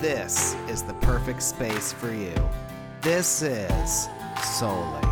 this is the perfect space for you. This is Souly.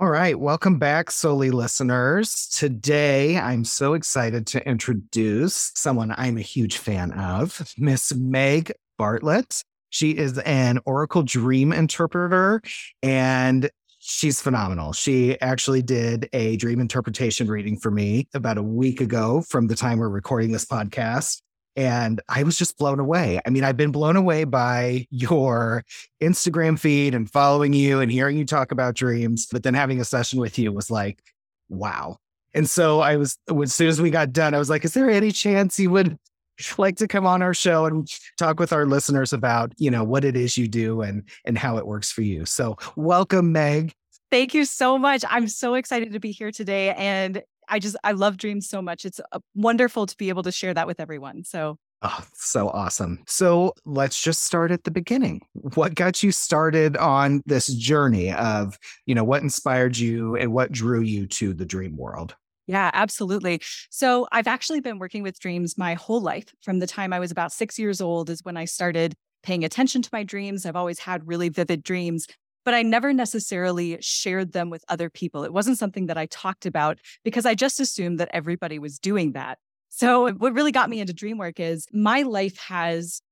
All right, welcome back, Souly listeners. Today, I'm so excited to introduce someone I'm a huge fan of, Miss Meg Bartlett. She is an Oracle dream interpreter and she's phenomenal. She actually did a dream interpretation reading for me about a week ago from the time we're recording this podcast. And I was just blown away. I mean, I've been blown away by your Instagram feed and following you and hearing you talk about dreams. But then having a session with you was like, wow. And so I was, as soon as we got done, I was like, is there any chance you would like to come on our show and talk with our listeners about, you know, what it is you do and and how it works for you. So, welcome Meg. Thank you so much. I'm so excited to be here today and I just I love dreams so much. It's uh, wonderful to be able to share that with everyone. So Oh, so awesome. So let's just start at the beginning. What got you started on this journey of, you know, what inspired you and what drew you to the dream world? Yeah, absolutely. So I've actually been working with dreams my whole life. From the time I was about six years old, is when I started paying attention to my dreams. I've always had really vivid dreams but I never necessarily shared them with other people. It wasn't something that I talked about because I just assumed that everybody was doing that. So, what really got me into dream work is my life has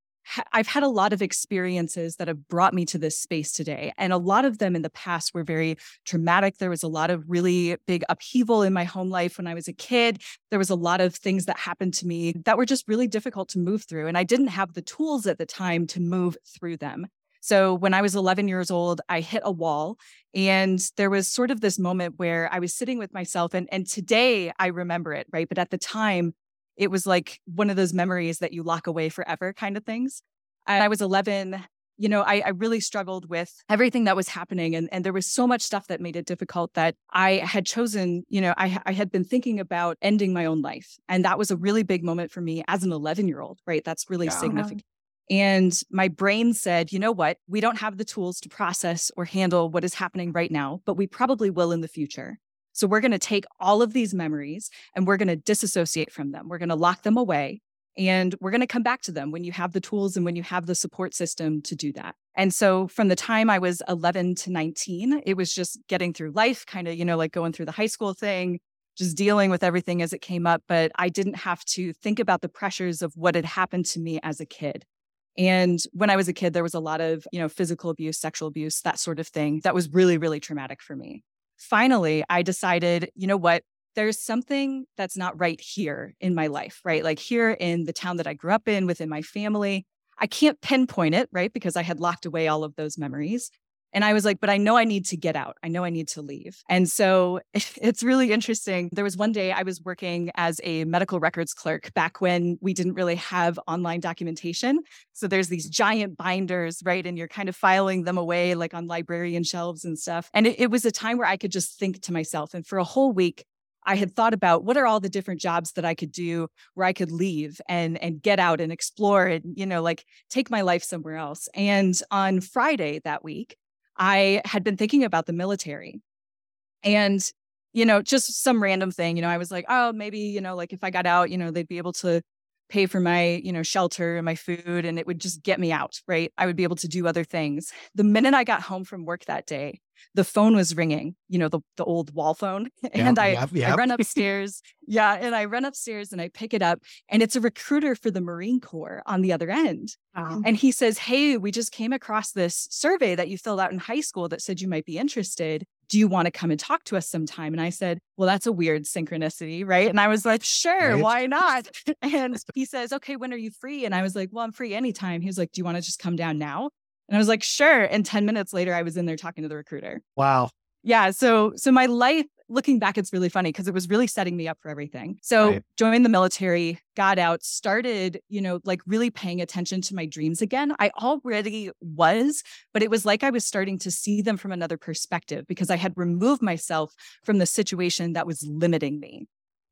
I've had a lot of experiences that have brought me to this space today. And a lot of them in the past were very traumatic. There was a lot of really big upheaval in my home life when I was a kid. There was a lot of things that happened to me that were just really difficult to move through. And I didn't have the tools at the time to move through them. So when I was 11 years old, I hit a wall and there was sort of this moment where I was sitting with myself and and today I remember it, right? But at the time it was like one of those memories that you lock away forever kind of things. And I was 11 you know, I, I, really struggled with everything that was happening. And, and there was so much stuff that made it difficult that I had chosen, you know, I, I had been thinking about ending my own life. And that was a really big moment for me as an 11 year old, right? That's really yeah. significant. And my brain said, you know what? We don't have the tools to process or handle what is happening right now, but we probably will in the future. So we're going to take all of these memories and we're going to disassociate from them. We're going to lock them away and we're going to come back to them when you have the tools and when you have the support system to do that. And so from the time I was 11 to 19, it was just getting through life, kind of, you know, like going through the high school thing, just dealing with everything as it came up. But I didn't have to think about the pressures of what had happened to me as a kid. And when I was a kid, there was a lot of, you know, physical abuse, sexual abuse, that sort of thing that was really, really traumatic for me. Finally, I decided, you know what? There's something that's not right here in my life, right? Like here in the town that I grew up in, within my family. I can't pinpoint it, right? Because I had locked away all of those memories. And I was like, but I know I need to get out. I know I need to leave. And so it's really interesting. There was one day I was working as a medical records clerk back when we didn't really have online documentation. So there's these giant binders, right? And you're kind of filing them away like on librarian shelves and stuff. And it, it was a time where I could just think to myself. And for a whole week, I had thought about what are all the different jobs that I could do where I could leave and and get out and explore and you know like take my life somewhere else. And on Friday that week, I had been thinking about the military. And, you know, just some random thing, you know, I was like, oh, maybe, you know, like if I got out, you know, they'd be able to pay for my, you know, shelter and my food and it would just get me out, right? I would be able to do other things. The minute I got home from work that day, the phone was ringing, you know, the, the old wall phone. And yep, I, yep, yep. I run upstairs. yeah. And I run upstairs and I pick it up and it's a recruiter for the Marine Corps on the other end. Wow. And he says, Hey, we just came across this survey that you filled out in high school that said you might be interested. Do you want to come and talk to us sometime? And I said, Well, that's a weird synchronicity, right? And I was like, Sure, right. why not? and he says, Okay, when are you free? And I was like, Well, I'm free anytime. He was like, Do you want to just come down now? And I was like, sure. And 10 minutes later, I was in there talking to the recruiter. Wow. Yeah. So, so my life looking back, it's really funny because it was really setting me up for everything. So right. joined the military, got out, started, you know, like really paying attention to my dreams again. I already was, but it was like I was starting to see them from another perspective because I had removed myself from the situation that was limiting me.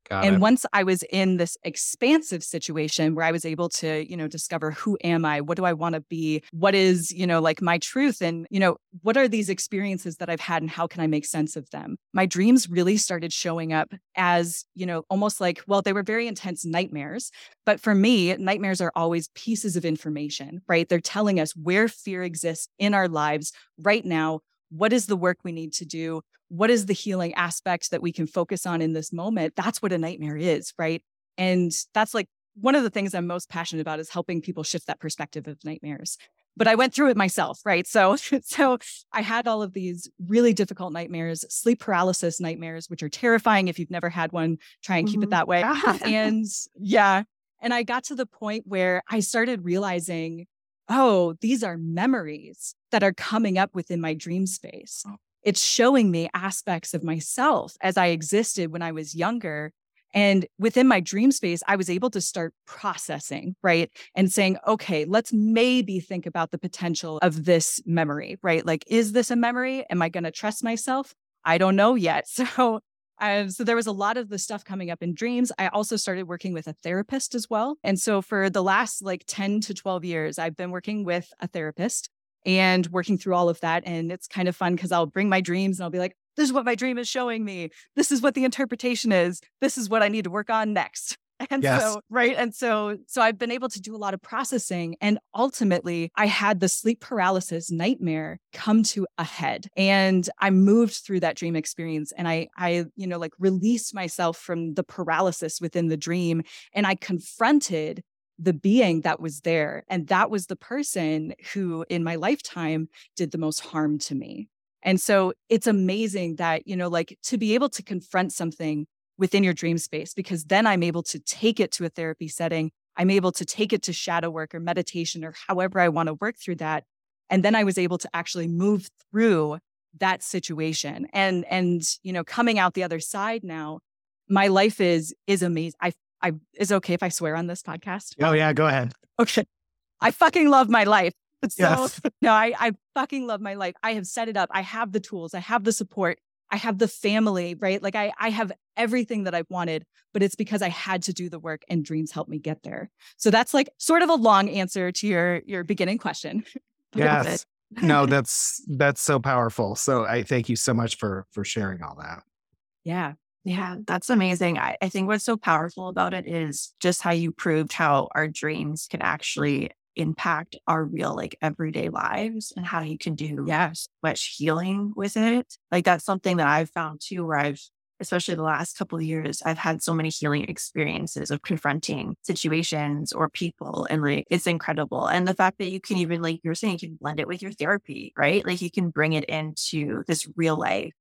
Got and it. once I was in this expansive situation where I was able to, you know, discover who am I? What do I want to be? What is, you know, like my truth? And, you know, what are these experiences that I've had and how can I make sense of them? My dreams really started showing up as, you know, almost like, well, they were very intense nightmares. But for me, nightmares are always pieces of information, right? They're telling us where fear exists in our lives right now. What is the work we need to do? What is the healing aspects that we can focus on in this moment? That's what a nightmare is, right? And that's like one of the things I'm most passionate about is helping people shift that perspective of nightmares. But I went through it myself, right? So, so I had all of these really difficult nightmares, sleep paralysis nightmares, which are terrifying. If you've never had one, try and keep mm-hmm. it that way. and yeah, and I got to the point where I started realizing, oh, these are memories that are coming up within my dream space. It's showing me aspects of myself as I existed when I was younger. And within my dream space, I was able to start processing, right? And saying, okay, let's maybe think about the potential of this memory, right? Like, is this a memory? Am I going to trust myself? I don't know yet. So, uh, so there was a lot of the stuff coming up in dreams. I also started working with a therapist as well. And so for the last like 10 to 12 years, I've been working with a therapist and working through all of that. And it's kind of fun because I'll bring my dreams and I'll be like, this is what my dream is showing me. This is what the interpretation is. This is what I need to work on next. And yes. so, right. And so, so I've been able to do a lot of processing. And ultimately, I had the sleep paralysis nightmare come to a head. And I moved through that dream experience and I, I, you know, like released myself from the paralysis within the dream. And I confronted the being that was there. And that was the person who, in my lifetime, did the most harm to me. And so it's amazing that, you know, like to be able to confront something within your dream space, because then I'm able to take it to a therapy setting. I'm able to take it to shadow work or meditation or however I want to work through that. And then I was able to actually move through that situation. And, and, you know, coming out the other side now, my life is, is amazing. I I is okay if I swear on this podcast? Oh yeah, go ahead. Okay. I fucking love my life. So yes. no, I, I fucking love my life. I have set it up. I have the tools. I have the support. I have the family, right? Like I, I have everything that I've wanted, but it's because I had to do the work and dreams helped me get there. So that's like sort of a long answer to your your beginning question. yes. no, that's that's so powerful. So I thank you so much for for sharing all that. Yeah. Yeah, that's amazing. I, I think what's so powerful about it is just how you proved how our dreams can actually impact our real like everyday lives and how you can do yes much healing with it like that's something that i've found too where i've especially the last couple of years i've had so many healing experiences of confronting situations or people and like it's incredible and the fact that you can even like you're saying you can blend it with your therapy right like you can bring it into this real life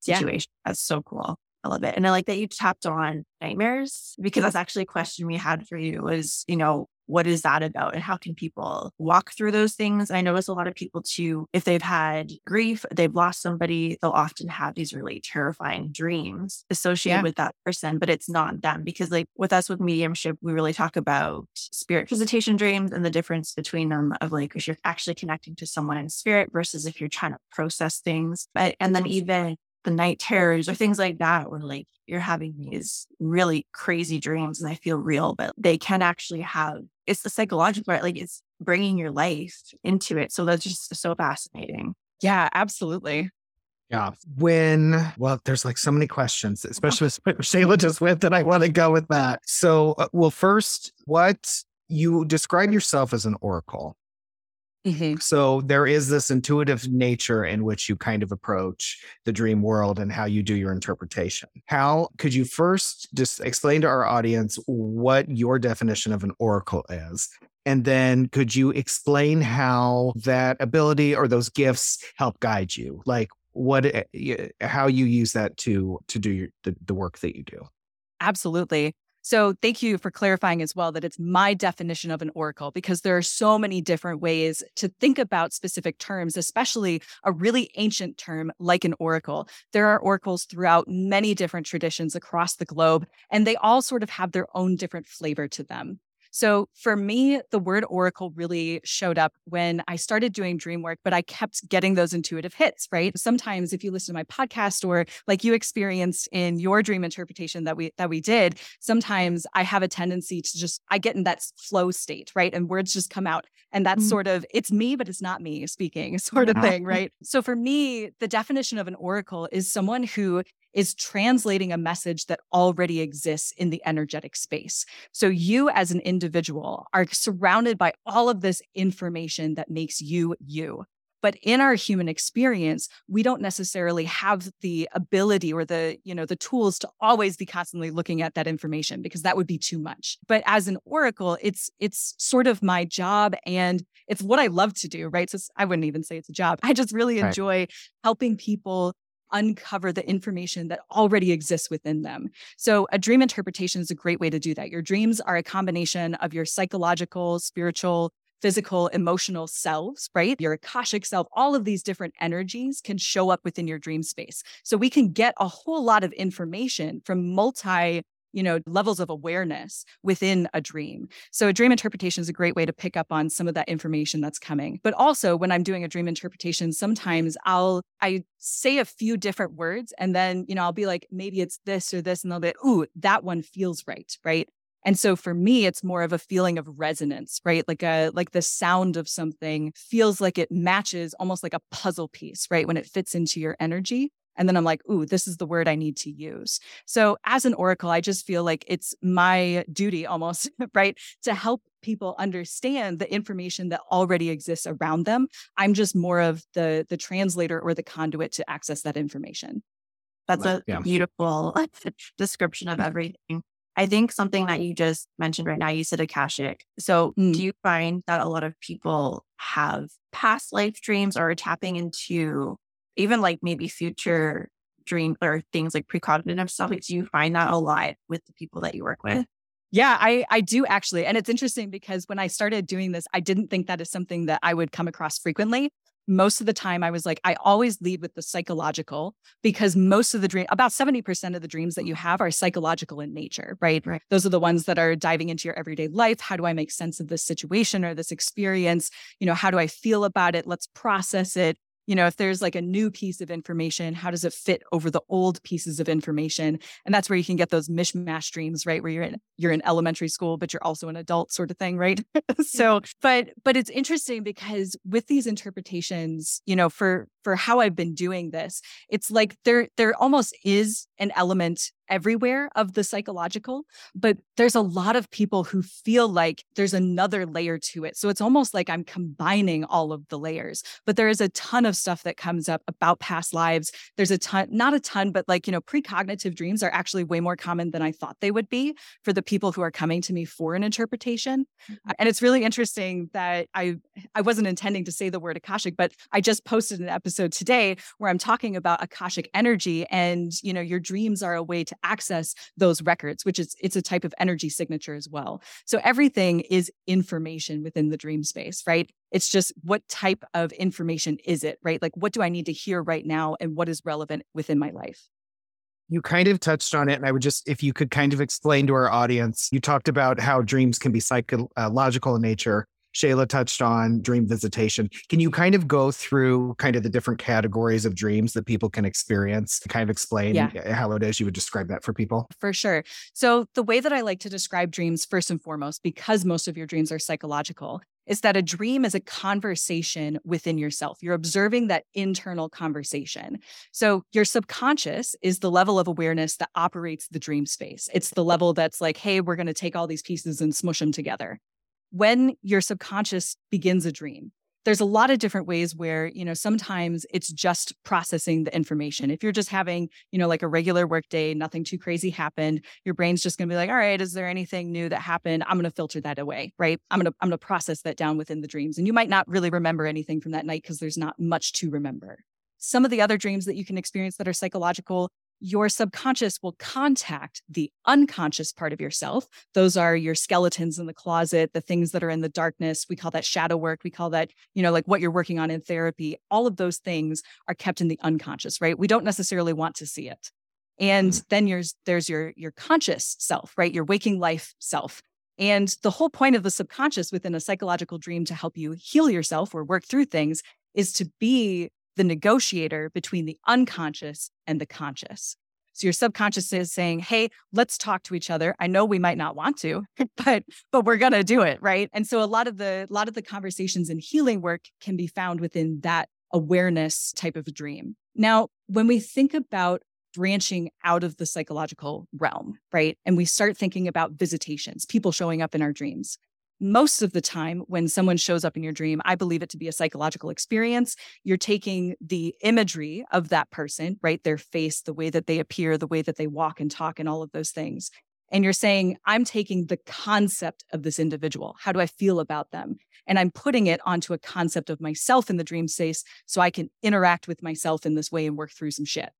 situation yeah. that's so cool I love it. And I like that you tapped on nightmares because that's actually a question we had for you was, you know, what is that about and how can people walk through those things? I notice a lot of people too, if they've had grief, they've lost somebody, they'll often have these really terrifying dreams associated yeah. with that person, but it's not them because like with us with mediumship, we really talk about spirit visitation dreams and the difference between them of like if you're actually connecting to someone in spirit versus if you're trying to process things. But and then even the night terrors or things like that, where like you're having these really crazy dreams and they feel real, but they can actually have it's the psychological, right? Like it's bringing your life into it. So that's just so fascinating. Yeah, absolutely. Yeah. When, well, there's like so many questions, especially with Shayla just went that I want to go with that. So, uh, well, first, what you describe yourself as an oracle. Mm-hmm. So there is this intuitive nature in which you kind of approach the dream world and how you do your interpretation. How could you first just explain to our audience what your definition of an oracle is? And then could you explain how that ability or those gifts help guide you? Like what eh, how you use that to to do your, the, the work that you do? Absolutely. So thank you for clarifying as well that it's my definition of an oracle because there are so many different ways to think about specific terms, especially a really ancient term like an oracle. There are oracles throughout many different traditions across the globe, and they all sort of have their own different flavor to them. So for me, the word oracle really showed up when I started doing dream work, but I kept getting those intuitive hits, right? Sometimes if you listen to my podcast or like you experienced in your dream interpretation that we that we did, sometimes I have a tendency to just I get in that flow state, right? And words just come out. And that's mm-hmm. sort of it's me, but it's not me speaking, sort of thing, right? So for me, the definition of an oracle is someone who is translating a message that already exists in the energetic space. So you as an individual are surrounded by all of this information that makes you you. But in our human experience, we don't necessarily have the ability or the, you know, the tools to always be constantly looking at that information because that would be too much. But as an oracle, it's it's sort of my job and it's what I love to do, right? So I wouldn't even say it's a job. I just really enjoy right. helping people uncover the information that already exists within them. So, a dream interpretation is a great way to do that. Your dreams are a combination of your psychological, spiritual, physical, emotional selves, right? Your Akashic self, all of these different energies can show up within your dream space. So, we can get a whole lot of information from multi you know, levels of awareness within a dream. So a dream interpretation is a great way to pick up on some of that information that's coming. But also when I'm doing a dream interpretation, sometimes I'll I say a few different words and then, you know, I'll be like, maybe it's this or this, and they'll be, ooh, that one feels right, right? And so for me, it's more of a feeling of resonance, right? Like a like the sound of something feels like it matches almost like a puzzle piece, right? When it fits into your energy. And then I'm like, ooh, this is the word I need to use. So as an oracle, I just feel like it's my duty almost, right, to help people understand the information that already exists around them. I'm just more of the the translator or the conduit to access that information. That's a yeah. beautiful description of everything. I think something that you just mentioned right now, you said Akashic. So, mm. do you find that a lot of people have past life dreams or tapping into even like maybe future dream or things like precognitive stuff, do you find that a lot with the people that you work with? Yeah, I I do actually. And it's interesting because when I started doing this, I didn't think that is something that I would come across frequently. Most of the time I was like I always lead with the psychological because most of the dream about 70% of the dreams that you have are psychological in nature, right? right? Those are the ones that are diving into your everyday life. How do I make sense of this situation or this experience? You know, how do I feel about it? Let's process it you know if there's like a new piece of information how does it fit over the old pieces of information? And that's where you can get those mishmash dreams right where you're in you're in elementary school but you're also an adult sort of thing right? So but but it's interesting because with these interpretations you know for for how i've been doing this it's like there there almost is an element everywhere of the psychological, but there's a lot of people who feel like there's another layer to it. So it's almost like I'm combining all of the layers. But there is a ton of stuff that comes up about past lives. There's a ton, not a ton, but like, you know, precognitive dreams are actually way more common than I thought they would be for the people who are coming to me for an interpretation. Mm-hmm. And it's really interesting that I I wasn't intending to say the word Akashic, but I just posted an episode today where I'm talking about Akashic energy and, you know, your dreams are a way to access those records, which is it's a type of energy signature as well. So everything is information within the dream space, right? It's just what type of information is it, right? Like what do I need to hear right now and what is relevant within my life? You kind of touched on it, and I would just, if you could kind of explain to our audience, you talked about how dreams can be psychological uh, in nature. Shayla touched on dream visitation. Can you kind of go through kind of the different categories of dreams that people can experience? Kind of explain yeah. how it is you would describe that for people? For sure. So, the way that I like to describe dreams, first and foremost, because most of your dreams are psychological, is that a dream is a conversation within yourself. You're observing that internal conversation. So, your subconscious is the level of awareness that operates the dream space. It's the level that's like, hey, we're going to take all these pieces and smush them together when your subconscious begins a dream there's a lot of different ways where you know sometimes it's just processing the information. If you're just having you know like a regular work day nothing too crazy happened your brain's just going to be like all right is there anything new that happened? I'm going to filter that away right? I'm going to i'm going to process that down within the dreams. And you might not really remember anything from that night because there's not much to remember. Some of the other dreams that you can experience that are psychological your subconscious will contact the unconscious part of yourself. Those are your skeletons in the closet, the things that are in the darkness. We call that shadow work. We call that, you know, like what you're working on in therapy. All of those things are kept in the unconscious, right? We don't necessarily want to see it. And mm. then there's there's your your conscious self, right? Your waking life self. And the whole point of the subconscious within a psychological dream to help you heal yourself or work through things is to be the negotiator between the unconscious and the conscious. So your subconscious is saying, "Hey, let's talk to each other. I know we might not want to, but but we're going to do it, right?" And so a lot of the a lot of the conversations and healing work can be found within that awareness type of dream. Now, when we think about branching out of the psychological realm, right? And we start thinking about visitations, people showing up in our dreams most of the time when someone shows up in your dream i believe it to be a psychological experience. You're taking the imagery of that person right their face the way that they appear the way that they walk and talk and all of those things and you're saying i'm taking the concept of this individual. How do i feel about them? And i'm putting it onto a concept of myself in the dream space so i can interact with myself in this way and work through some shit.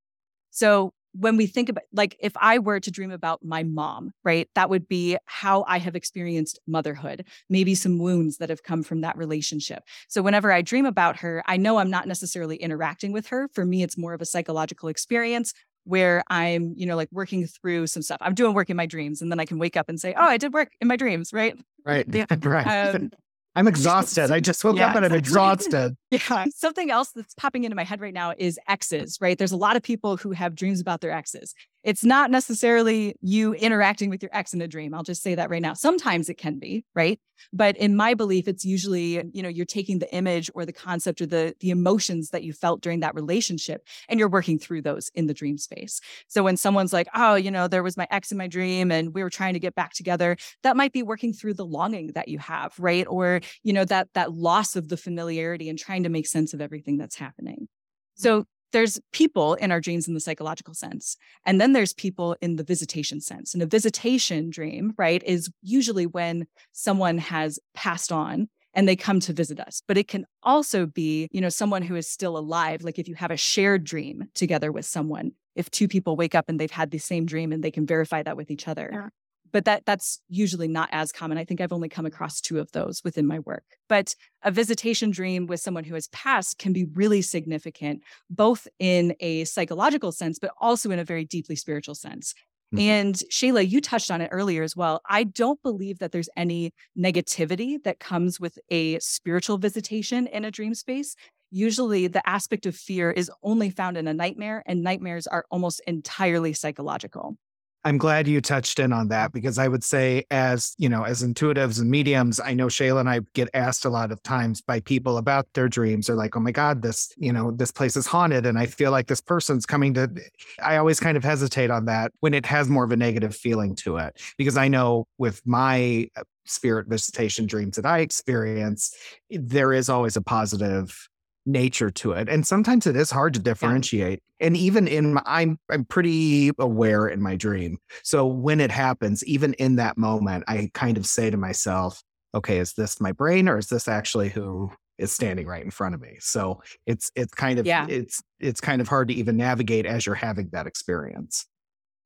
So when we think about like if i were to dream about my mom right that would be how i have experienced motherhood maybe some wounds that have come from that relationship. So whenever i dream about her i know i'm not necessarily interacting with her. For me it's more of a psychological experience where i'm you know like working through some stuff. I'm doing work in my dreams and then i can wake up and say oh i did work in my dreams right? Right. Yeah. right. Um, I'm exhausted. I just woke yeah, up and I'm exhausted. Yeah. Something else that's popping into my head right now is exes, right? There's a lot of people who have dreams about their exes. It's not necessarily you interacting with your ex in a dream. I'll just say that right now. Sometimes it can be, right? But in my belief, it's usually, you know, you're taking the image or the concept or the the emotions that you felt during that relationship and you're working through those in the dream space. So when someone's like, "Oh, you know, there was my ex in my dream and we were trying to get back together," that might be working through the longing that you have, right? Or, you know, that that loss of the familiarity and trying to make sense of everything that's happening. Mm. So there's people in our dreams in the psychological sense and then there's people in the visitation sense. And a visitation dream right is usually when someone has passed on and they come to visit us. But it can also be you know someone who is still alive like if you have a shared dream together with someone if two people wake up and they've had the same dream and they can verify that with each other. Yeah but that that's usually not as common. I think I've only come across two of those within my work. But a visitation dream with someone who has passed can be really significant, both in a psychological sense, but also in a very deeply spiritual sense. Mm-hmm. And Shayla, you touched on it earlier as well. I don't believe that there's any negativity that comes with a spiritual visitation in a dream space. Usually, the aspect of fear is only found in a nightmare, and nightmares are almost entirely psychological. I'm glad you touched in on that because I would say, as you know, as intuitives and mediums, I know Shayla and I get asked a lot of times by people about their dreams. They're like, "Oh my God, this you know, this place is haunted," and I feel like this person's coming to. I always kind of hesitate on that when it has more of a negative feeling to it because I know with my uh, spirit visitation dreams that I experience, there is always a positive nature to it and sometimes it is hard to differentiate yeah. and even in my, i'm i'm pretty aware in my dream so when it happens even in that moment i kind of say to myself okay is this my brain or is this actually who is standing right in front of me so it's it's kind of yeah. it's it's kind of hard to even navigate as you're having that experience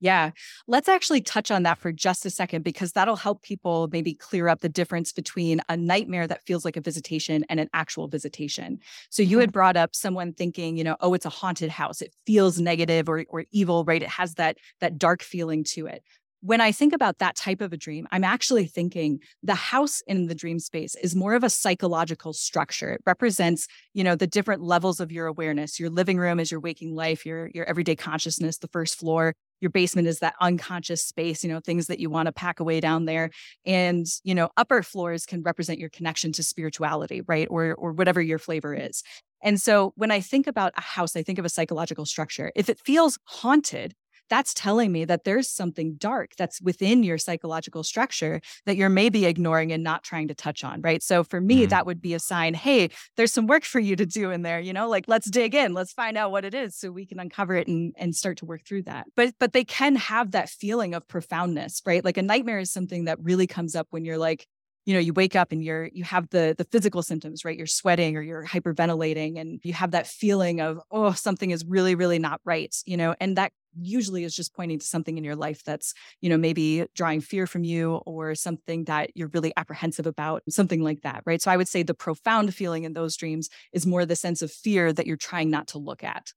yeah. Let's actually touch on that for just a second because that'll help people maybe clear up the difference between a nightmare that feels like a visitation and an actual visitation. So you had mm-hmm. brought up someone thinking, you know, oh, it's a haunted house. It feels negative or, or evil, right? It has that that dark feeling to it when I think about that type of a dream, I'm actually thinking the house in the dream space is more of a psychological structure. It represents, you know, the different levels of your awareness. Your living room is your waking life, your your everyday consciousness, the first floor. Your basement is that unconscious space, you know, things that you want to pack away down there. And, you know, upper floors can represent your connection to spirituality, right? Or or whatever your flavor is. And so when I think about a house, I think of a psychological structure. If it feels haunted, that's telling me that there's something dark that's within your psychological structure that you're maybe ignoring and not trying to touch on, right? So for me, mm-hmm. that would be a sign, hey, there's some work for you to do in there, you know, like let's dig in, let's find out what it is so we can uncover it and, and start to work through that. But but they can have that feeling of profoundness, right? Like a nightmare is something that really comes up when you're like, you know you wake up and you're you have the the physical symptoms right you're sweating or you're hyperventilating and you have that feeling of oh something is really really not right you know and that usually is just pointing to something in your life that's, you know, maybe drawing fear from you or something that you're really apprehensive about, something like that, right? So I would say the profound feeling in those dreams is more the sense of fear that you're trying not to look at,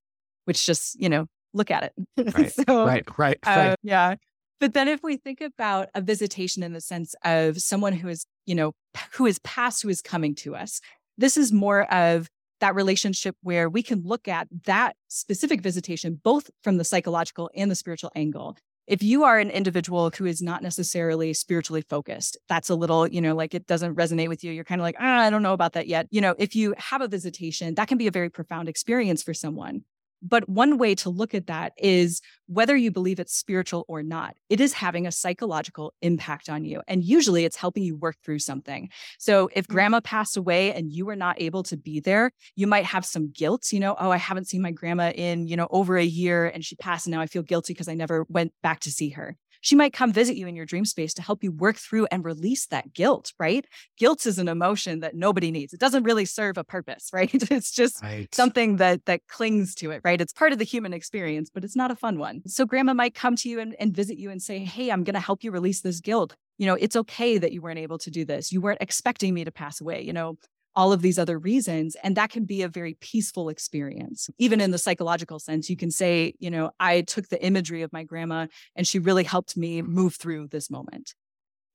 which just, you know, look at it. Right, so, right, right, uh, right. Yeah. But then if we think about a visitation in the sense of someone who is, you know, who is past, who is coming to us, this is more of that relationship where we can look at that specific visitation both from the psychological and the spiritual angle. If you are an individual who is not necessarily spiritually focused, that's a little, you know, like it doesn't resonate with you. You're kind of like, ah, I don't know about that yet. You know, if you have a visitation, that can be a very profound experience for someone. But one way to look at that is whether you believe it's spiritual or not, it is having a psychological impact on you. And usually it's helping you work through something. So if mm. grandma passed away and you were not able to be there, you might have some guilt, you know, oh, I haven't seen my grandma in, you know, over a year and she passed and now I feel guilty because I never went back to see her she might come visit you in your dream space to help you work through and release that guilt, right? Guilt is an emotion that nobody needs. It doesn't really serve a purpose, right? It's just right. something that that clings to it, right? It's part of the human experience, but it's not a fun one. So grandma might come to you and, and visit you and say, Hey, I'm gonna help you release this guilt you know, it's okay that you weren't able to do this. You weren't expecting me to pass away. You know, all of these other reasons. And that can be a very peaceful experience. Even in the psychological sense, you can say, you know, I took the imagery of my grandma and she really helped me move through this moment.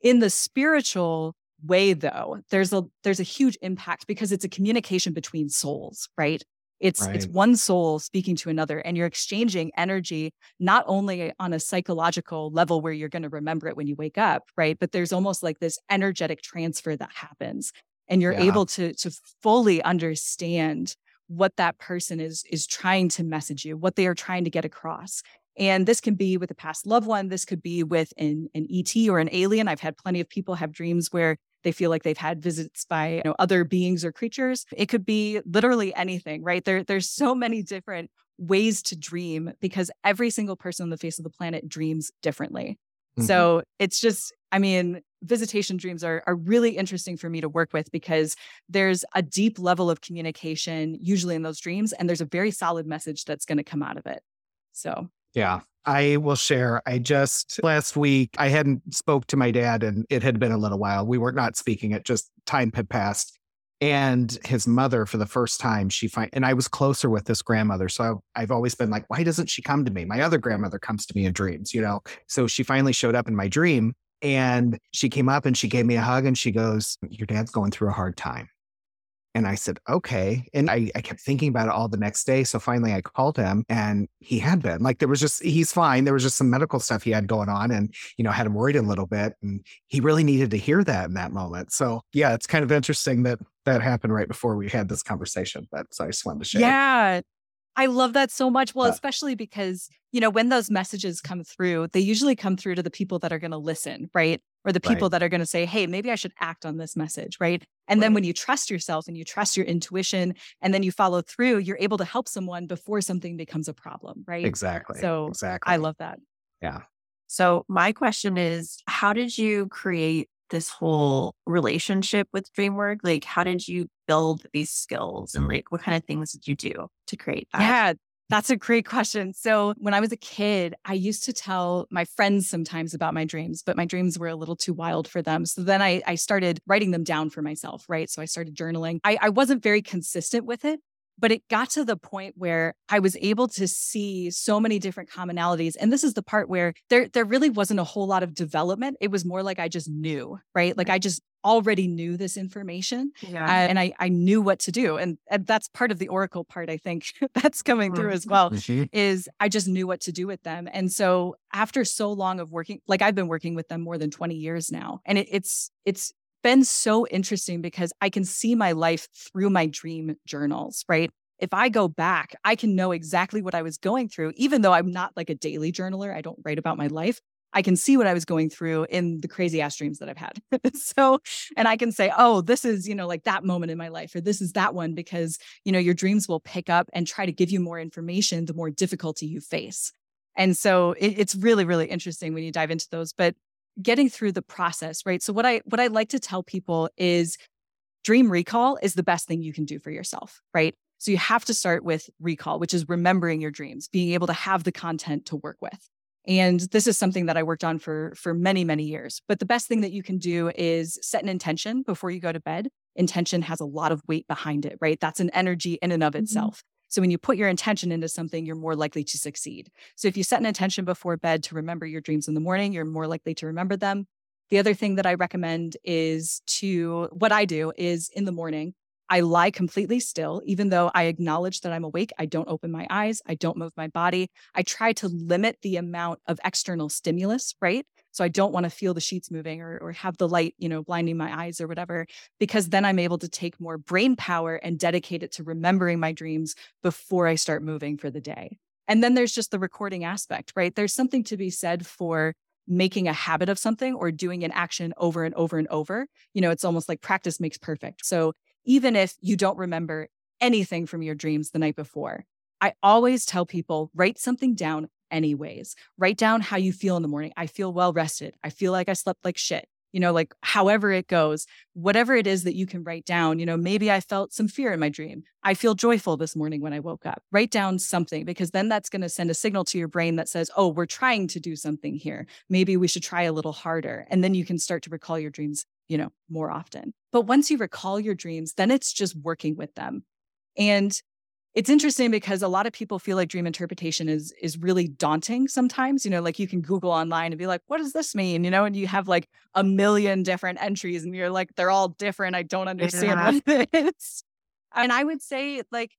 In the spiritual way though, there's a there's a huge impact because it's a communication between souls, right? It's right. it's one soul speaking to another and you're exchanging energy not only on a psychological level where you're going to remember it when you wake up, right? But there's almost like this energetic transfer that happens and you're yeah. able to to fully understand what that person is is trying to message you what they are trying to get across. And this can be with a past loved one this could be with an, an et or an alien. I've had plenty of people have dreams where they feel like they've had visits by you know, other beings or creatures. It could be literally anything right? There there's so many different ways to dream because every single person on the face of the planet dreams differently mm-hmm. so it's just i mean visitation dreams are, are really interesting for me to work with because there's a deep level of communication usually in those dreams and there's a very solid message that's going to come out of it. So. Yeah. I will share i just last week i hadn't spoke to my dad and it had been a little while. We were not speaking it just time had passed and his mother for the first time she find and i was closer with this grandmother so i've always been like why doesn't she come to me my other grandmother comes to me in dreams you know so she finally showed up in my dream and she came up and she gave me a hug and she goes, Your dad's going through a hard time. And I said, okay. And I, I kept thinking about it all the next day. So finally I called him and he had been like, there was just, he's fine. There was just some medical stuff he had going on and, you know, had him worried a little bit. And he really needed to hear that in that moment. So yeah, it's kind of interesting that that happened right before we had this conversation. But so I just wanted to share. Yeah. I love that so much. Well, especially because, you know, when those messages come through, they usually come through to the people that are going to listen, right? Or the people right. that are going to say, hey, maybe I should act on this message, right? And right. then when you trust yourself and you trust your intuition and then you follow through, you're able to help someone before something becomes a problem, right? Exactly. So exactly. I love that. Yeah. So my question is, how did you create this whole relationship with DreamWork? Like, how did you build these skills and like what kind of things did you do to create that? Yeah. That's a great question. So, when I was a kid, I used to tell my friends sometimes about my dreams, but my dreams were a little too wild for them. So then I, I started writing them down for myself, right? So I started journaling. I, I wasn't very consistent with it, but it got to the point where I was able to see so many different commonalities. And this is the part where there there really wasn't a whole lot of development. It was more like I just knew, right? Like I just already knew this information yeah. uh, and I, I knew what to do and, and, that's part of the oracle part i think that's coming through as well mm-hmm. is i just knew what to do with them and so after so long of working like i've been working with them more than 20 years now and it, it's it's been so interesting because I can see my life through my dream journals, right? If I go back, I can know exactly what I was going through, even though I'm not like a daily journaler. I don't write about my life. I can see what I was going through in the crazy ass dreams that I've had. so, and I can say, oh, this is, you know, like that moment in my life, or this is that one, because, you know, your dreams will pick up and try to give you more information the more difficulty you face. And so it, it's really, really interesting when you dive into those. But getting through the process, right? So what I what I like to tell people is dream recall is the best thing you can do for yourself, right? So you have to start with recall, which is remembering your dreams, being able to have the content to work with. And this is something that I worked on for for many many years. But the best thing that you can do is set an intention before you go to bed. Intention has a lot of weight behind it, right? That's an energy in and of mm-hmm. itself. So when you put your intention into something, you're more likely to succeed. So if you set an intention before bed to remember your dreams in the morning, you're more likely to remember them. The other thing that I recommend is to what I do is in the morning, I lie completely still. Even though I acknowledge that I'm awake, I don't open my eyes, I don't move my body. I try to limit the amount of external stimulus, right? So I don't want to feel the sheets moving or, or have the light, you know, blinding my eyes or whatever, because then I'm able to take more brain power and dedicate it to remembering my dreams before I start moving for the day. And then there's just the recording aspect, right? There's something to be said for making a habit of something or doing an action over and over and over. You know, it's almost like practice makes perfect. So even if you don't remember anything from your dreams the night before. I always tell people write something down anyways. Write down how you feel in the morning. I feel well rested. I feel like I slept like shit. You know, like however it goes, whatever it is that you can write down, you know, maybe I felt some fear in my dream. I feel joyful this morning when I woke up. Write down something because then that's going to send a signal to your brain that says, oh, we're trying to do something here. Maybe we should try a little harder. And then you can start to recall your dreams you know, more often. But once you recall your dreams, then it's just working with them. And it's interesting because a lot of people feel like dream interpretation is is really daunting sometimes you know like you can google online and be like what does this mean you know and you have like a million different entries and you're like they're all different i don't understand yeah. what this and i would say like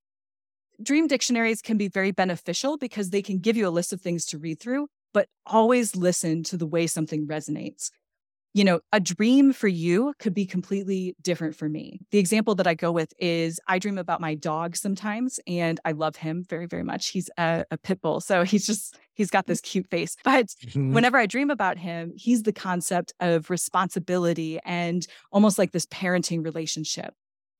dream dictionaries can be very beneficial because they can give you a list of things to read through but always listen to the way something resonates you know, a dream for you could be completely different for me. The example that I go with is I dream about my dog sometimes, and I love him very, very much. He's a, a pit bull. So he's just, he's got this cute face. But mm-hmm. whenever I dream about him, he's the concept of responsibility and almost like this parenting relationship.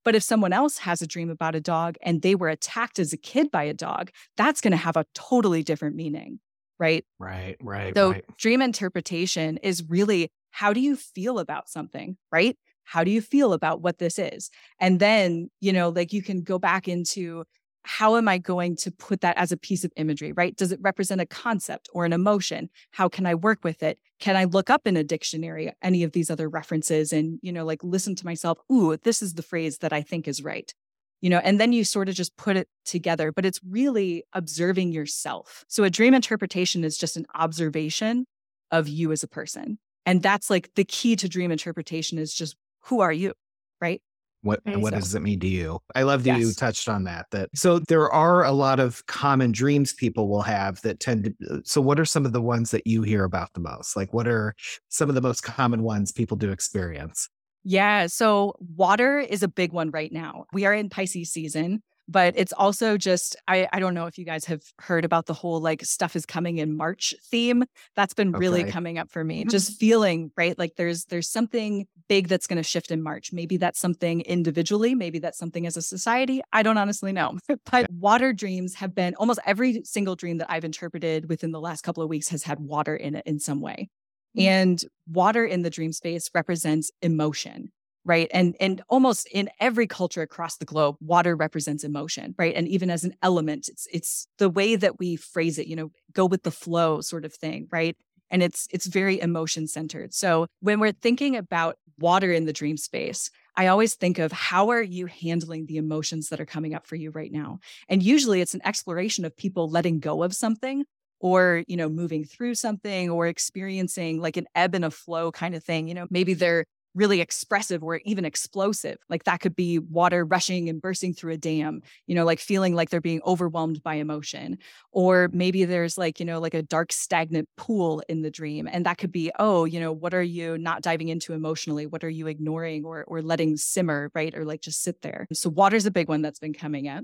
But if someone else has a dream about a dog and they were attacked as a kid by a dog, that's going to have a totally different meaning right? Right, right. So right. dream interpretation is really how do you feel about something, right? How do you feel about what this is? And then, you know, like you can go back into how am I going to put that as a piece of imagery, right? Does it represent a concept or an emotion? How can I work with it? Can I look up in a dictionary any of these other references and, you know, like listen to myself, ooh, this is the phrase that I think is right. You know, and then you sort of just put it together, but it's really observing yourself. So a dream interpretation is just an observation of you as a person. And that's like the key to dream interpretation is just who are you? Right. What what so. does it mean to you? I love that yes. you touched on that. That so there are a lot of common dreams people will have that tend to. Uh, so what are some of the ones that you hear about the most? Like what are some of the most common ones people do experience? Yeah, so water is a big one right now. We are in Pisces season but it's also just I, I don't know if you guys have heard about the whole like stuff is coming in march theme that's been really coming up for me mm-hmm. just feeling right like there's there's something big that's going to shift in march maybe that's something individually maybe that's something as a society i don't honestly know but water dreams have been almost every single dream that i've interpreted within the last couple of weeks has had water in it in some way mm-hmm. and water in the dream space represents emotion right and and almost in every culture across the globe water represents emotion right and even as an element it's it's the way that we phrase it you know go with the flow sort of thing right and it's it's very emotion centered so when we're thinking about water in the dream space I always think of how are you handling the emotions that are coming up for you right now? And usually it's an exploration of people letting go of something or, you know, moving through something or experiencing like an ebb and a flow kind of thing. You know, maybe they're really expressive or even explosive. Like that could be water rushing and bursting through a dam, you know, like feeling like they're being overwhelmed by emotion. Or maybe there's like, you know, like a dark, stagnant pool in the dream. And that could be, oh, you know, what are you not diving into emotionally? What are you ignoring or or letting simmer, right? Or like just sit there. So water's a big one that's been coming up.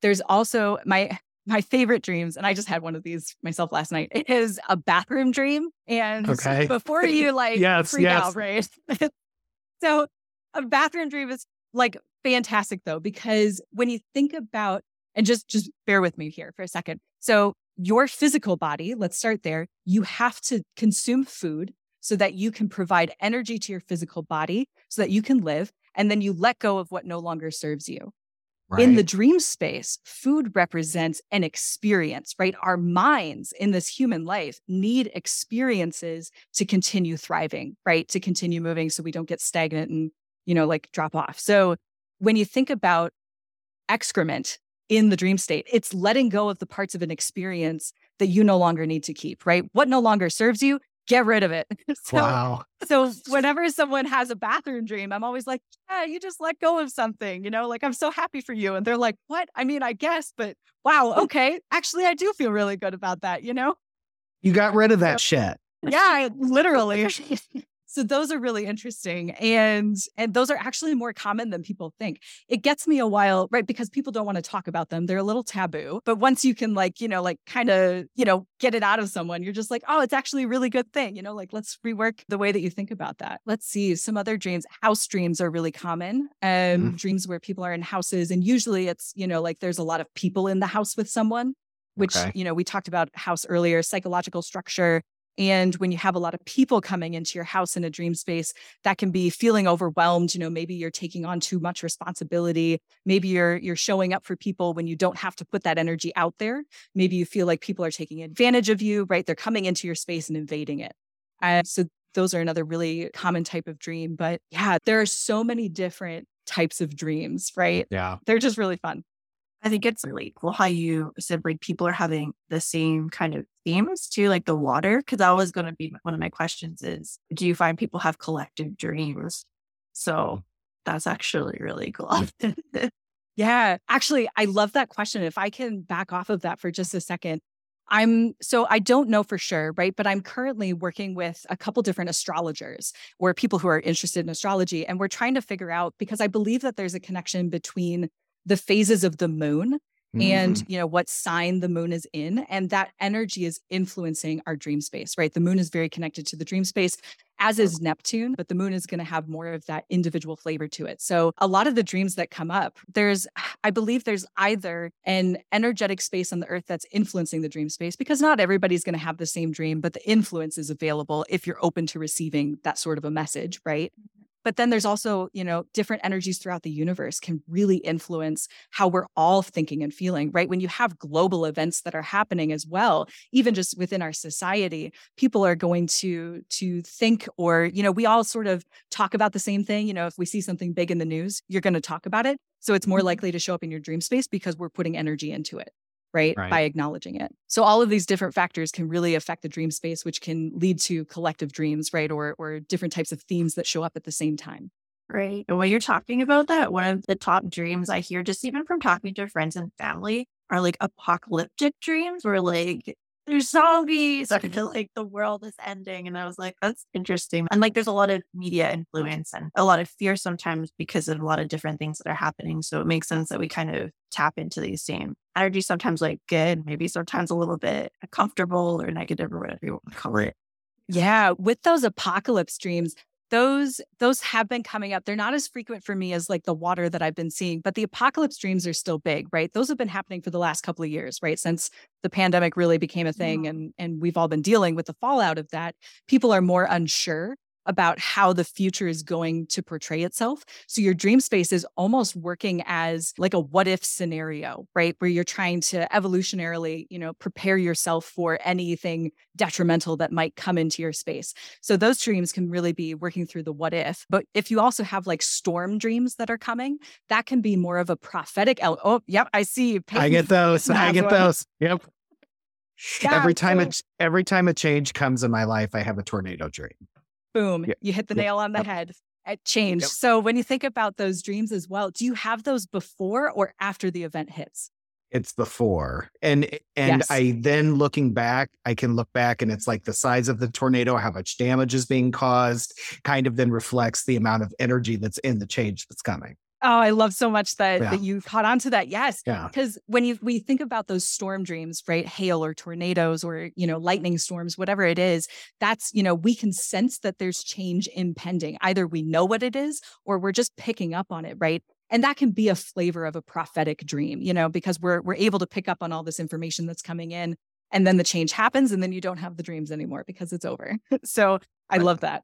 There's also my my favorite dreams, and I just had one of these myself last night, it is a bathroom dream. And okay. before you like yes, freak yes. out, right? so a bathroom dream is like fantastic though, because when you think about, and just just bear with me here for a second. So your physical body, let's start there. You have to consume food so that you can provide energy to your physical body so that you can live. And then you let go of what no longer serves you. Right. In the dream space, food represents an experience, right? Our minds in this human life need experiences to continue thriving, right? To continue moving so we don't get stagnant and, you know, like drop off. So when you think about excrement in the dream state, it's letting go of the parts of an experience that you no longer need to keep, right? What no longer serves you, get rid of it. so, wow. so whenever someone has a bathroom dream, I'm always like, yeah, you just let go of something, you know, like I'm so happy for you. And they're like, what? I mean, I guess, but wow, okay. Actually, I do feel really good about that, you know? You got rid of that shit. Yeah, literally. So those are really interesting and and those are actually more common than people think. It gets me a while, right? Because people don't want to talk about them. They're a little taboo. But once you can like, you know, like kind of, you know, get it out of someone, you're just like, "Oh, it's actually a really good thing." You know, like let's rework the way that you think about that. Let's see some other dreams. House dreams are really common. Um mm-hmm. dreams where people are in houses and usually it's, you know, like there's a lot of people in the house with someone which okay. you know we talked about house earlier psychological structure and when you have a lot of people coming into your house in a dream space, that can be feeling overwhelmed. You know, maybe you're taking on too much responsibility. Maybe you're you're showing up for people when you don't have to put that energy out there. Maybe you feel like people are taking advantage of you, right? They're coming into your space and invading it. Uh, so those are another really common type of dream. But yeah, there are so many different types of dreams, right? Yeah. They're just really fun. I think it's really cool how you said like people are having the same kind of themes too, like the water. Cause that was going to be one of my questions is do you find people have collective dreams? So mm-hmm. that's actually really cool. yeah. Actually, I love that question. If I can back off of that for just a second. I'm so I don't know for sure, right? But I'm currently working with a couple different astrologers or people who are interested in astrology. And we're trying to figure out because I believe that there's a connection between the phases of the moon mm. and you know what sign the moon is in and that energy is influencing our dream space right? The moon is very connected to the dream space as is neptune but the moon is going to have more of that individual flavor to it. So a lot of the dreams that come up there's i believe there's either an energetic space on the earth that's influencing the dream space because not everybody's going to have the same dream but the influence is available if you're open to receiving that sort of a message right but then there's also, you know, different energies throughout the universe can really influence how we're all thinking and feeling, right? When you have global events that are happening as well, even just within our society, people are going to to think or, you know, we all sort of talk about the same thing, you know, if we see something big in the news, you're going to talk about it. So it's more mm-hmm. likely to show up in your dream space because we're putting energy into it right? right? By acknowledging it. So all of these different factors can really affect the dream space, which can lead to collective dreams, right? Or or different types of themes that show up at the same time. Right. And when you're talking about that, one of the top dreams I hear just even from talking to friends and family are like apocalyptic dreams where like there's zombies or like the world is ending. And I was like, that's interesting. And like there's a lot of media influence and a lot of fear sometimes because of a lot of different things that are happening. So it makes sense that we kind of tap into these same energies, sometimes like good, maybe sometimes a little bit uncomfortable or negative or whatever you want to call it. Yeah. With those apocalypse dreams, those those have been coming up. They're not as frequent for me as like the water that i've been seeing but the apocalypse dreams are still big right? Those have been happening for the last couple of years right? Since the pandemic really became a thing and and we've all been dealing with the fallout of that people are more unsure about how the future is going to portray itself. So your dream space is almost working as like a what if scenario, right? Where you're trying to evolutionarily, you know, prepare yourself for anything detrimental that might come into your space. So those dreams can really be working through the what if. But if you also have like storm dreams that are coming, that can be more of a prophetic. El- oh, yep, I see. I get those. I get those. Yep. Yeah, every time so- it every time a change comes in my life, I have a tornado dream. Boom. Yep. You hit the yep. nail on the yep. head. It changed. So when you think about those dreams as well, do you have those before or after the event hits? It's before. And eh, and yes. I then looking back, I can look back and it's like the size of the tornado, how much damage is being caused, kind of then reflects the amount of energy that's in the change that's coming. Oh, I love so much that yeah. that you caught on to that. Yes. Because when you we think about those storm dreams, right? Hail or tornadoes or, you know, lightning storms, whatever it is, that's, you know, we can sense that there's change impending. Either we know what it is or we're just picking up on it, right? And that can be a flavor of a prophetic dream, you know, because we're we're able to pick up on all this information that's coming in and then the change happens and then you don't have the dreams anymore because it's over. so I love that.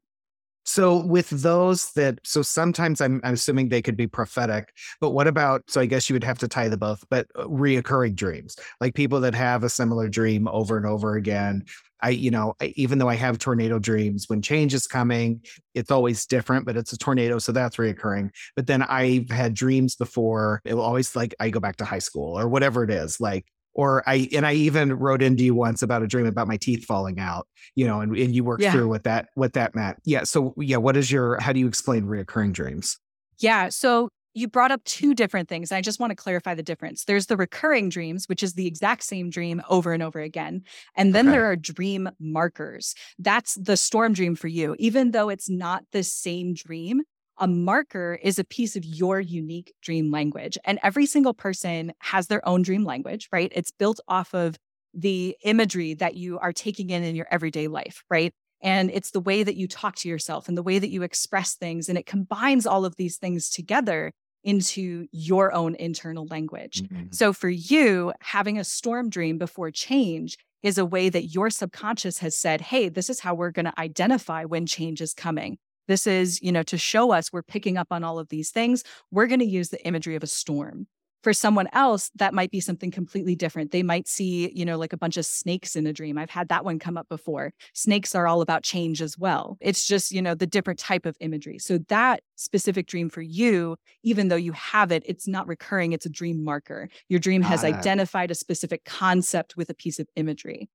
So with those that, so sometimes I'm, I'm assuming they could be prophetic, but what about, so I guess you would have to tie the both, but uh, reoccurring dreams, like people that have a similar dream over and over again. I, you know, even though I have tornado dreams, when change is coming, it's always different, but it's a tornado. So that's reoccurring. But then I've had dreams before. It will always like, I go back to high school or whatever it is. Like, or I and I even wrote into you once about a dream about my teeth falling out, you know, and, and you worked yeah. through what that what that meant. Yeah. So yeah, what is your how do you explain reoccurring dreams? Yeah. So you brought up two different things. I just want to clarify the difference. There's the recurring dreams, which is the exact same dream over and over again. And then okay. there are dream markers. That's the storm dream for you. Even though it's not the same dream, a marker is a piece of your unique dream language. And every single person has their own dream language, right? It's built off of the imagery that you are taking in in your everyday life, right? And it's the way that you talk to yourself and the way that you express things. And it combines all of these things together into your own internal language. Mm-hmm. So for you, having a storm dream before change is a way that your subconscious has said, hey, this is how we're going to identify when change is coming. This is, you know, to show us we're picking up on all of these things. We're going to use the imagery of a storm. For someone else, that might be something completely different. They might see, you know, like a bunch of snakes in a dream. I've had that one come up before. Snakes are all about change as well. It's just, you know, the different type of imagery. So that specific dream for you, even though you have it, it's not recurring, it's a dream marker. Your dream has identified a specific concept with a piece of imagery.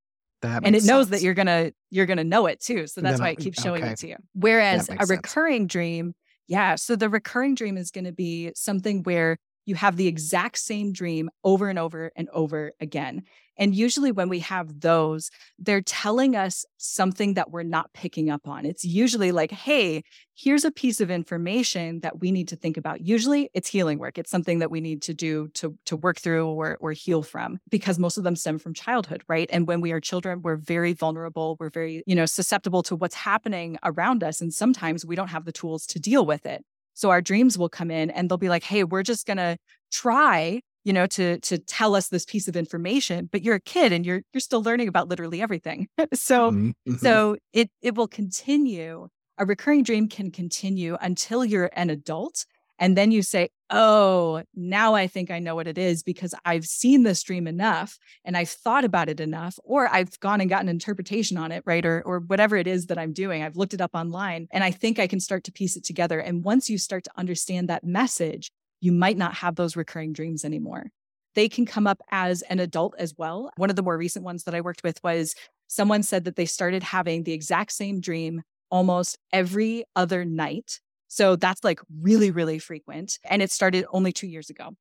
That and it knows that you're gonna you're gonna know it too. So that's why it keeps showing okay. it to you. Whereas a recurring sense. dream, yeah. So the recurring dream is to be something where you have the exact same dream over and over and over again. And usually, when we have those, they're telling us something that we're not picking up on. It's usually like, hey, here's a piece of information that we need to think about. Usually, it's healing work. It's something that we need to do to, to work through or, or heal from because most of them stem from childhood, right? And when we are children, we're very vulnerable. We're very, you know, susceptible to what's happening around us. And sometimes we don't have the tools to deal with it. So our dreams will come in and they'll be like, hey, we're just going to try you know to to tell us this piece of information but you're a kid and you're you're still learning about literally everything so mm-hmm. mm-hmm. so it it will continue a recurring dream can continue until you're an adult and then you say, oh, now I think I know what it is because I've seen this dream enough and I've thought about it enough, or I've gone and gotten interpretation on it, right? Or, or whatever it is that I'm doing. I've looked it up online and I think I can start to piece it together. And once you start to understand that message, you might not have those recurring dreams anymore. They can come up as an adult as well. One of the more recent ones that I worked with was someone said that they started having the exact same dream almost every other night so that's like really, really frequent. And it started only two years ago.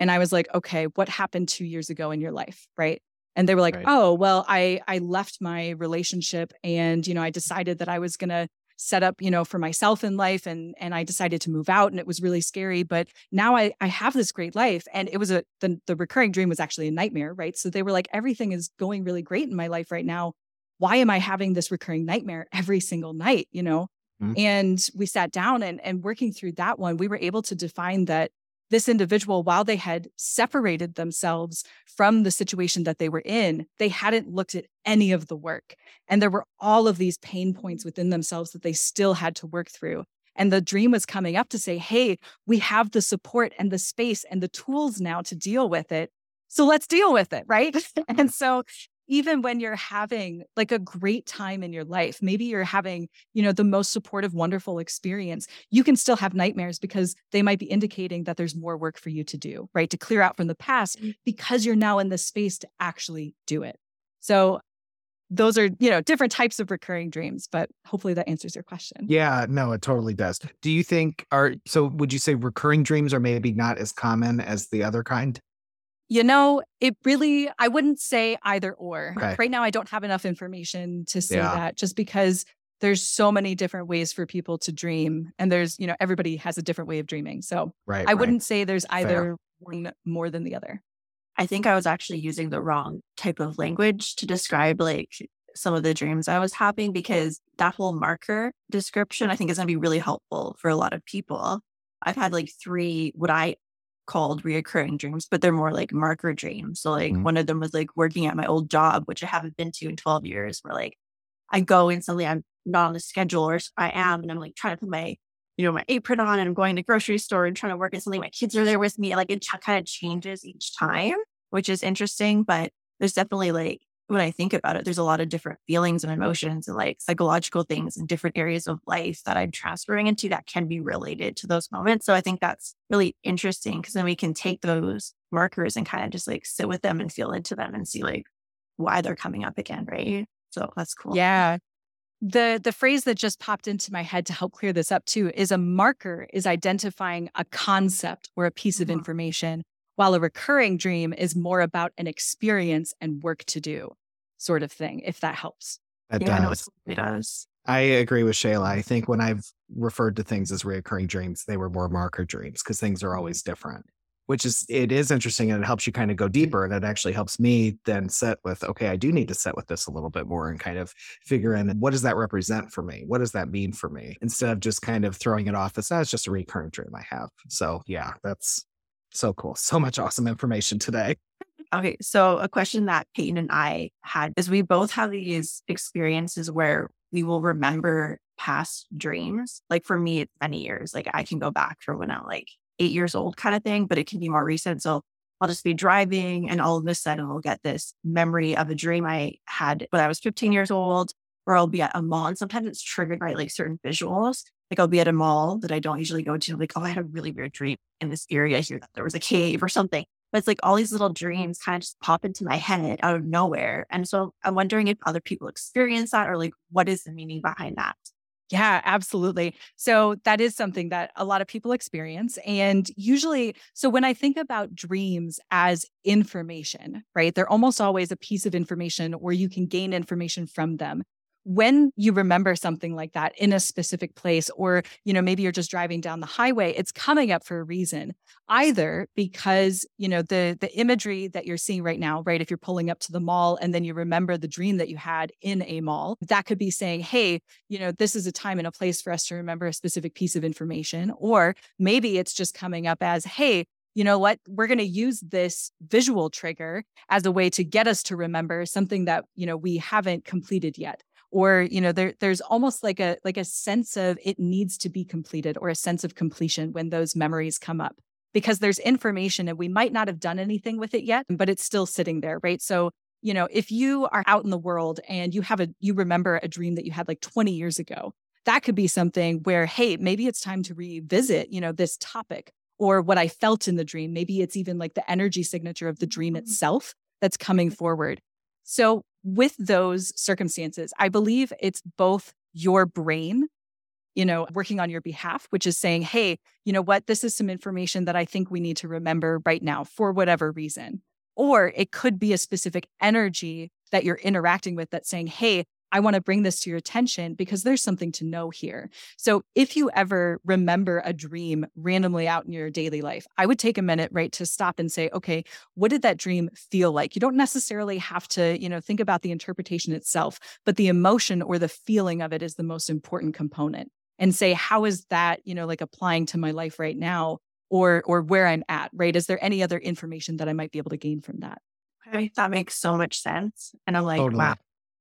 And I was like, okay, what happened two years ago in your life? Right. And they were like, right. oh, well, I I left my relationship and, you know, I decided that I was gonna set up, you know, for myself in life and and I decided to move out and it was really scary. But now I I have this great life. And it was a the, the recurring dream was actually a nightmare, right? So they were like, everything is going really great in my life right now. Why am I having this recurring nightmare every single night? You know? Mm-hmm. And we sat down and, and working through that one, we were able to define that this individual, while they had separated themselves from the situation that they were in, they hadn't looked at any of the work. And there were all of these pain points within themselves that they still had to work through. And the dream was coming up to say, hey, we have the support and the space and the tools now to deal with it. So let's deal with it. Right. and so even when you're having like a great time in your life, maybe you're having, you know, the most supportive, wonderful experience, you can still have nightmares because they might be indicating that there's more work for you to do, right? To clear out from the past mm. because you're now in the space to actually do it. So those are, you know, different types of recurring dreams, but hopefully that answers your question. Yeah, no, it totally does. Do you think are so would you say recurring dreams are maybe not as common as the other kind? You know, it really, I wouldn't say either or. Okay. Right now, I don't have enough information to say yeah. that just because there's so many different ways for people to dream. And there's, you know, everybody has a different way of dreaming. So right, I right. wouldn't say there's either Fair. one more than the other. I think I was actually using the wrong type of language to describe like some of the dreams I was having because that whole marker description I think is going to be really helpful for a lot of people. I've had like three what I called reoccurring dreams, but they're more like marker dreams. So like mm-hmm. one of them was like working at my old job, which I haven't been to in 12 years, where like I go and suddenly I'm not on the schedule or I am and I'm like trying to put my, you know, my apron on and I'm going to grocery store and trying to work at something. My kids are there with me. Like it ch- kind of changes each time, which is interesting. But there's definitely like when I think about it, there's a lot of different feelings and emotions and like psychological things and different areas of life that I'm transferring into that can be related to those moments. So I think that's really interesting because then we can take those markers and kind of just like sit with them and feel into them and see like why they're coming up again, right? So that's cool. Yeah. The the phrase that just popped into my head to help clear this up too is a marker is identifying a concept or a piece of mm-hmm. information while a recurring dream is more about an experience and work to do sort of thing, if that helps. That yeah, does. it does. I agree with Shayla. I think when I've referred to things as recurring dreams, they were more marker dreams because things are always different, which is, it is interesting and it helps you kind of go deeper. And it actually helps me then set with, okay, I do need to set with this a little bit more and kind of figure in what does that represent for me? What does that mean for me? Instead of just kind of throwing it off as ah, that's just a recurring dream I have. So yeah, that's so cool. So much awesome information today. Okay. So, a question that Payton and I had is we both have these experiences where we will remember past dreams. Like for me, it's many years. Like I can go back from when I'm like eight years old kind of thing, but it can be more recent. So, I'll just be driving and all of a sudden I'll get this memory of a dream I had when I was 15 years old, or I'll be at a mall. And sometimes it's triggered by like certain visuals. Like I'll be at a mall that I don't usually go to. I'm like, oh, I had a really weird dream in this area here that there was a cave or something. But it's like all these little dreams kind of just pop into my head out of nowhere. And so I'm wondering if other people experience that or like what is the meaning behind that? Yeah, absolutely. So that is something that a lot of people experience. And usually, so when I think about dreams as information, right, they're almost always a piece of information where you can gain information from them when you remember something like that in a specific place or you know maybe you're just driving down the highway it's coming up for a reason either because you know the the imagery that you're seeing right now right if you're pulling up to the mall and then you remember the dream that you had in a mall that could be saying hey you know this is a time and a place for us to remember a specific piece of information or maybe it's just coming up as hey you know what? We're going to use this visual trigger as a way to get us to remember something that you know we haven't completed yet or you know there there's almost like a like a sense of it needs to be completed or a sense of completion when those memories come up because there's information and we might not have done anything with it yet but it's still sitting there right? So you know if you are out in the world and you have a you remember a dream that you had like 20 years ago that could be something where hey maybe it's time to revisit you know this topic or what i felt in the dream. Maybe it's even like the energy signature of the dream mm-hmm. itself that's coming forward. So with those circumstances, I believe it's both your brain, you know, working on your behalf, which is saying, hey, you know what, this is some information that I think we need to remember right now for whatever reason. Or it could be a specific energy that you're interacting with that's saying, hey, I want to bring this to your attention because there's something to know here. So, if you ever remember a dream randomly out in your daily life, I would take a minute, right, to stop and say, okay, what did that dream feel like? You don't necessarily have to, you know, think about the interpretation itself, but the emotion or the feeling of it is the most important component. And say, how is that, you know, like applying to my life right now or or where I'm at, right? Is there any other information that I might be able to gain from that? Okay, that makes so much sense. And I'm like, totally. wow,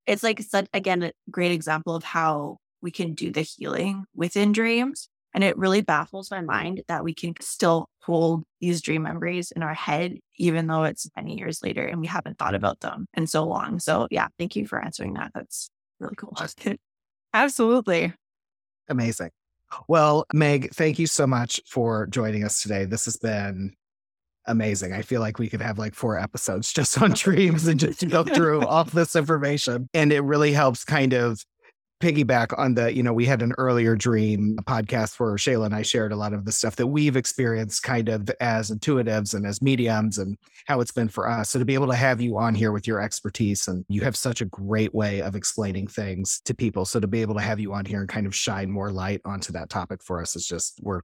it's like such again a great example of how we can do the healing within dreams and it really baffles my mind that we can still hold these dream memories in our head even though it's many years later and we haven't thought about them in so long. So yeah thank you for answering that. That's really cool. Absolutely. Amazing. Well meg thank you so much for joining us today. This has been amazing. I feel like we could have like four episodes just on dreams and just go through all this information. And it really helps kind of piggyback on the, you know, we had an earlier dream podcast where Shayla and I shared a lot of the stuff that we've experienced kind of as intuitives and as mediums and how it's been for us. So to be able to have you on here with your expertise and you have such a great way of explaining things to people. So to be able to have you on here and kind of shine more light onto that topic for us is just, we're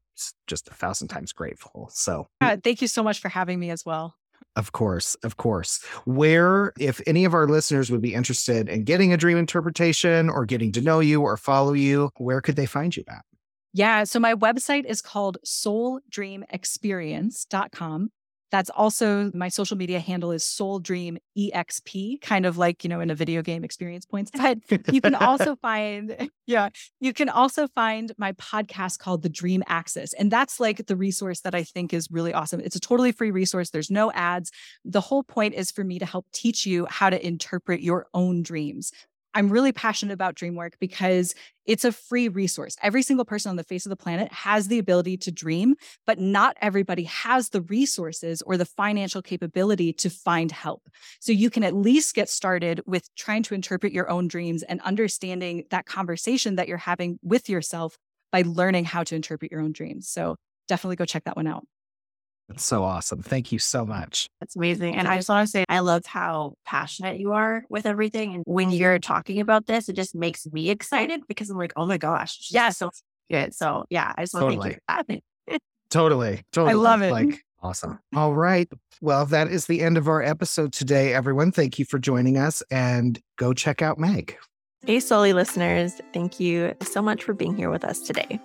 just a thousand times grateful. So yeah, thank you so much for having me as well. Of course, of course. Where, if any of our listeners would be interested in getting a dream interpretation or getting to know you or follow you, where could they find you at? Yeah. So my website is called souldreamexperience.com. That's also my social media handle is Soul Dream EXP, kind of like, you know, in a video game experience points. But you can also find, yeah, you can also find my podcast called The Dream Axis. And that's like the resource that I think is really awesome. It's a totally free resource. There's no ads. The whole point is for me to help teach you how to interpret your own dreams. I'm really passionate about DreamWork because it's a free resource. Every single person on the face of the planet has the ability to dream, but not everybody has the resources or the financial capability to find help. So you can at least get started with trying to interpret your own dreams and understanding that conversation that you're having with yourself by learning how to interpret your own dreams. So definitely go check that one out. That's so awesome. Thank you so much. That's amazing. And I just want to say, I love how passionate you are with everything. And when you're talking about this, it just makes me excited because I'm like, oh my gosh. Yeah. So good. So yeah, I just want totally. to thank you for that. totally. Totally. I love it. Like, awesome. All right. Well, that is the end of our episode today, everyone. Thank you for joining us and go check out Meg. Hey, Souly listeners. Thank you so much for being here with us today.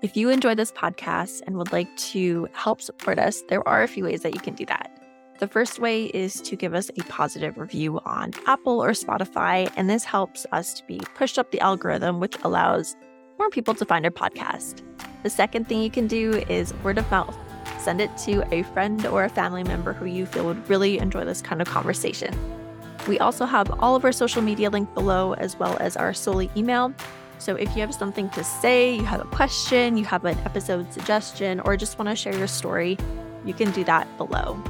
If you enjoy this podcast and would like to help support us, there are a few ways that you can do that. The first way is to give us a positive review on Apple or Spotify, and this helps us to be pushed up the algorithm, which allows more people to find our podcast. The second thing you can do is word of mouth. Send it to a friend or a family member who you feel would really enjoy this kind of conversation. We also have all of our social media linked below, as well as our Souly email. So if you have something to say, you have a question, you have an episode suggestion, or just want to share your story, you can do that below.